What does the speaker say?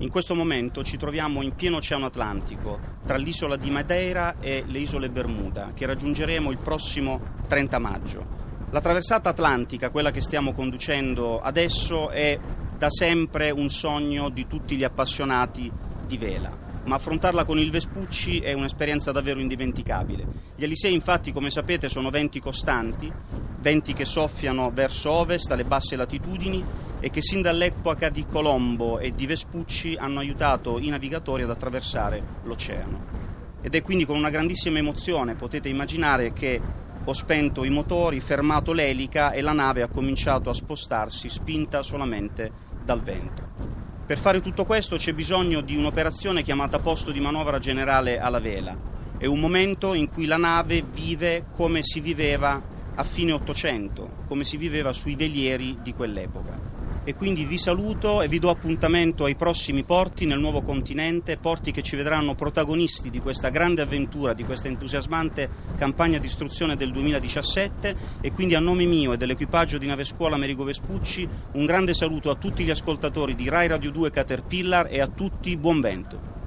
In questo momento ci troviamo in pieno Oceano Atlantico, tra l'isola di Madeira e le isole Bermuda, che raggiungeremo il prossimo 30 maggio. La traversata atlantica, quella che stiamo conducendo adesso, è da sempre un sogno di tutti gli appassionati di vela ma affrontarla con il Vespucci è un'esperienza davvero indimenticabile. Gli Elisei infatti, come sapete, sono venti costanti, venti che soffiano verso ovest, alle basse latitudini, e che sin dall'epoca di Colombo e di Vespucci hanno aiutato i navigatori ad attraversare l'oceano. Ed è quindi con una grandissima emozione, potete immaginare, che ho spento i motori, fermato l'elica e la nave ha cominciato a spostarsi spinta solamente dal vento. Per fare tutto questo c'è bisogno di un'operazione chiamata posto di manovra generale alla vela. È un momento in cui la nave vive come si viveva a fine Ottocento, come si viveva sui velieri di quell'epoca e quindi vi saluto e vi do appuntamento ai prossimi porti nel nuovo continente, porti che ci vedranno protagonisti di questa grande avventura, di questa entusiasmante campagna di istruzione del 2017 e quindi a nome mio e dell'equipaggio di nave scuola Amerigo Vespucci un grande saluto a tutti gli ascoltatori di Rai Radio 2 Caterpillar e a tutti buon vento.